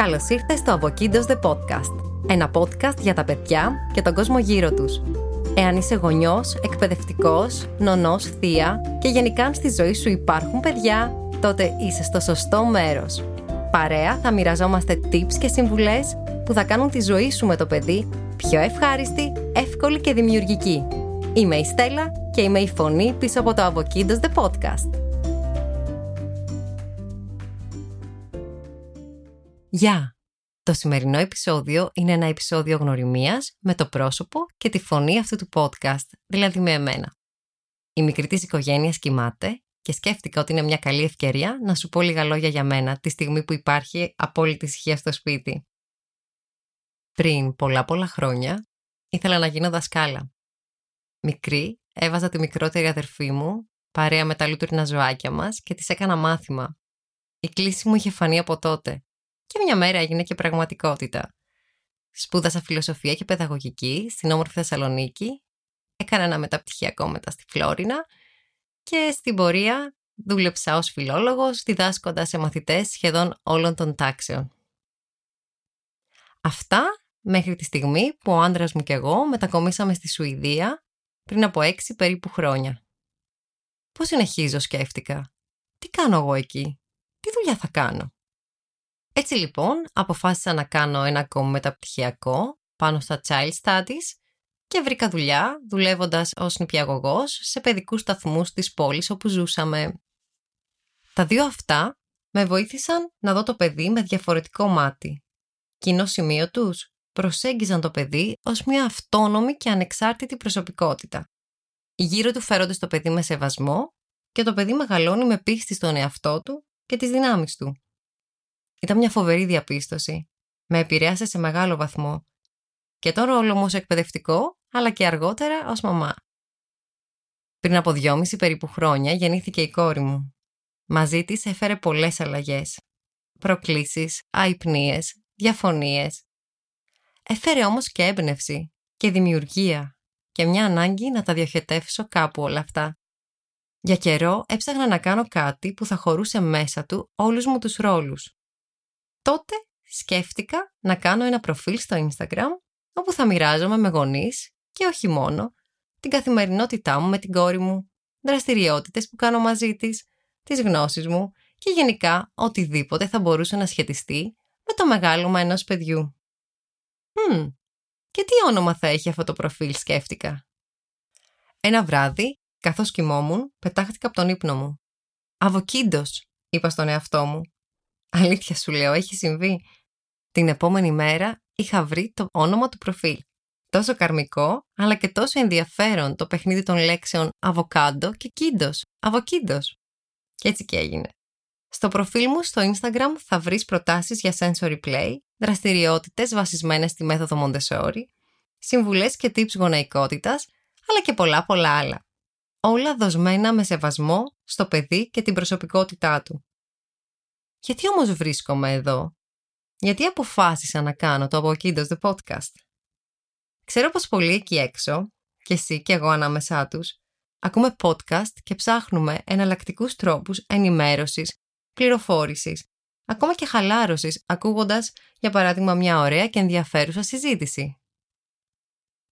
Καλώς ήρθες στο Avokidos The Podcast. Ένα podcast για τα παιδιά και τον κόσμο γύρω τους. Εάν είσαι γονιός, εκπαιδευτικός, νονός, θεία και γενικά αν στη ζωή σου υπάρχουν παιδιά, τότε είσαι στο σωστό μέρος. Παρέα θα μοιραζόμαστε tips και συμβουλές που θα κάνουν τη ζωή σου με το παιδί πιο ευχάριστη, εύκολη και δημιουργική. Είμαι η Στέλλα και είμαι η φωνή πίσω από το Avokidos The Podcast. Γεια! Το σημερινό επεισόδιο είναι ένα επεισόδιο γνωριμίας με το πρόσωπο και τη φωνή αυτού του podcast, δηλαδή με εμένα. Η μικρή της οικογένειας κοιμάται και σκέφτηκα ότι είναι μια καλή ευκαιρία να σου πω λίγα λόγια για μένα τη στιγμή που υπάρχει απόλυτη ησυχία στο σπίτι. Πριν πολλά πολλά χρόνια ήθελα να γίνω δασκάλα. Μικρή έβαζα τη μικρότερη αδερφή μου παρέα με τα λούτρινα ζωάκια μας και της έκανα μάθημα. Η κλίση μου είχε φανεί από τότε και μια μέρα έγινε και πραγματικότητα. Σπούδασα φιλοσοφία και παιδαγωγική στην όμορφη Θεσσαλονίκη, έκανα ένα μεταπτυχιακό μετά στη Φλόρινα και στην πορεία δούλεψα ως φιλόλογος, διδάσκοντας σε μαθητές σχεδόν όλων των τάξεων. Αυτά μέχρι τη στιγμή που ο άντρας μου και εγώ μετακομίσαμε στη Σουηδία πριν από έξι περίπου χρόνια. Πώς συνεχίζω σκέφτηκα. Τι κάνω εγώ εκεί; Τι δουλειά θα κάνω; Έτσι λοιπόν αποφάσισα να κάνω ένα ακόμη μεταπτυχιακό πάνω στα child studies και βρήκα δουλειά δουλεύοντας ως νηπιαγωγός σε παιδικούς σταθμούς της πόλης όπου ζούσαμε. Τα δύο αυτά με βοήθησαν να δω το παιδί με διαφορετικό μάτι. Κοινό σημείο τους προσέγγιζαν το παιδί ως μια αυτόνομη και ανεξάρτητη προσωπικότητα. Γύρω του φέρονται στο παιδί με σεβασμό και το παιδί μεγαλώνει με πίστη στον εαυτό του και τις δυνάμεις του. Ήταν μια φοβερή διαπίστωση. Με επηρέασε σε μεγάλο βαθμό. Και τον ρόλο μου ως εκπαιδευτικό, αλλά και αργότερα ως μαμά. Πριν από δυόμιση περίπου χρόνια γεννήθηκε η κόρη μου. Μαζί της έφερε πολλές αλλαγές. Προκλήσεις, αϊπνίες, διαφωνίες. Έφερε όμως και έμπνευση και δημιουργία και μια ανάγκη να τα διοχετεύσω κάπου όλα αυτά. Για καιρό έψαχνα να κάνω κάτι που θα χωρούσε μέσα του όλους μου τους ρόλους τότε σκέφτηκα να κάνω ένα προφίλ στο Instagram όπου θα μοιράζομαι με γονείς και όχι μόνο την καθημερινότητά μου με την κόρη μου, δραστηριότητες που κάνω μαζί της, τις γνώσεις μου και γενικά οτιδήποτε θα μπορούσε να σχετιστεί με το μεγάλωμα ενός παιδιού. Hm, και τι όνομα θα έχει αυτό το προφίλ σκέφτηκα. Ένα βράδυ, καθώς κοιμόμουν, πετάχτηκα από τον ύπνο μου. «Αβοκίντος», είπα στον εαυτό μου Αλήθεια σου λέω, έχει συμβεί. Την επόμενη μέρα είχα βρει το όνομα του προφίλ. Τόσο καρμικό, αλλά και τόσο ενδιαφέρον το παιχνίδι των λέξεων αβοκάντο και κίντος, αβοκίντος. Και έτσι και έγινε. Στο προφίλ μου στο Instagram θα βρεις προτάσεις για sensory play, δραστηριότητες βασισμένες στη μέθοδο Montessori, συμβουλές και tips γονεϊκότητας, αλλά και πολλά πολλά άλλα. Όλα δοσμένα με σεβασμό στο παιδί και την προσωπικότητά του. Γιατί όμως βρίσκομαι εδώ; Γιατί αποφάσισα να κάνω το Avokidos The Podcast? Ξέρω πως πολλοί εκεί έξω, και εσύ και εγώ ανάμεσά τους, ακούμε podcast και ψάχνουμε εναλλακτικούς τρόπους ενημέρωσης, πληροφόρησης, ακόμα και χαλάρωσης, ακούγοντας, για παράδειγμα, μια ωραία και ενδιαφέρουσα συζήτηση.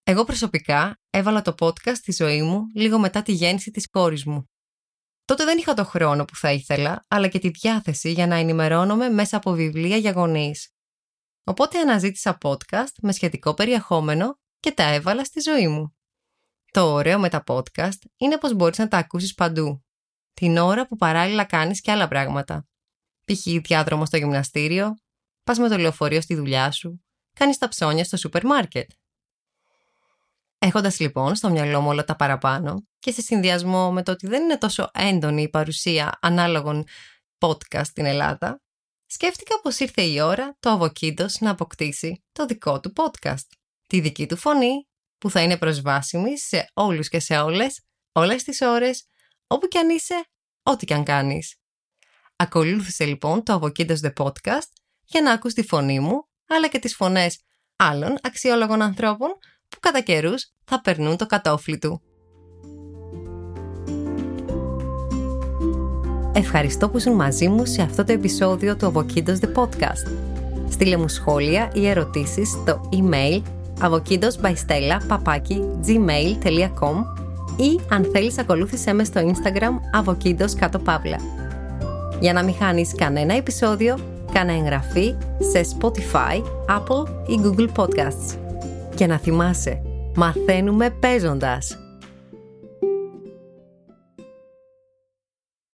Εγώ προσωπικά έβαλα το podcast στη ζωή μου λίγο μετά τη γέννηση της κόρης μου. Τότε δεν είχα το χρόνο που θα ήθελα, αλλά και τη διάθεση για να ενημερώνομαι μέσα από βιβλία για γονείς. Οπότε αναζήτησα podcast με σχετικό περιεχόμενο και τα έβαλα στη ζωή μου. Το ωραίο με τα podcast είναι πως μπορείς να τα ακούσεις παντού. Την ώρα που παράλληλα κάνεις και άλλα πράγματα. Π.χ. διάδρομο στο γυμναστήριο, πας με το λεωφορείο στη δουλειά σου, κάνεις τα ψώνια στο σούπερ μάρκετ. Έχοντας λοιπόν στο μυαλό μου όλα τα παραπάνω και σε συνδυασμό με το ότι δεν είναι τόσο έντονη η παρουσία ανάλογων podcast στην Ελλάδα, σκέφτηκα πως ήρθε η ώρα το Αβοκίντος να αποκτήσει το δικό του podcast. Τη δική του φωνή που θα είναι προσβάσιμη σε όλους και σε όλες, όλες τις ώρες, όπου κι αν είσαι, ό,τι κι αν κάνεις. Ακολούθησε λοιπόν το Αβοκίντος The Podcast για να ακούς τη φωνή μου, αλλά και τις φωνές άλλων αξιόλογων ανθρώπων που κατά καιρούς θα περνούν το κατόφλι του. Ευχαριστώ που ήσουν μαζί μου σε αυτό το επεισόδιο του Avokidos The Podcast. Στείλε μου σχόλια ή ερωτήσεις στο email avokidosbystella.gmail.com ή αν θέλεις ακολούθησέ με στο Instagram avokidos κάτω παύλα. Για να μην χάνεις κανένα επεισόδιο, κάνε εγγραφή σε Spotify, Apple ή Google Podcasts. Και να θυμάσαι, μαθαίνουμε παίζοντας!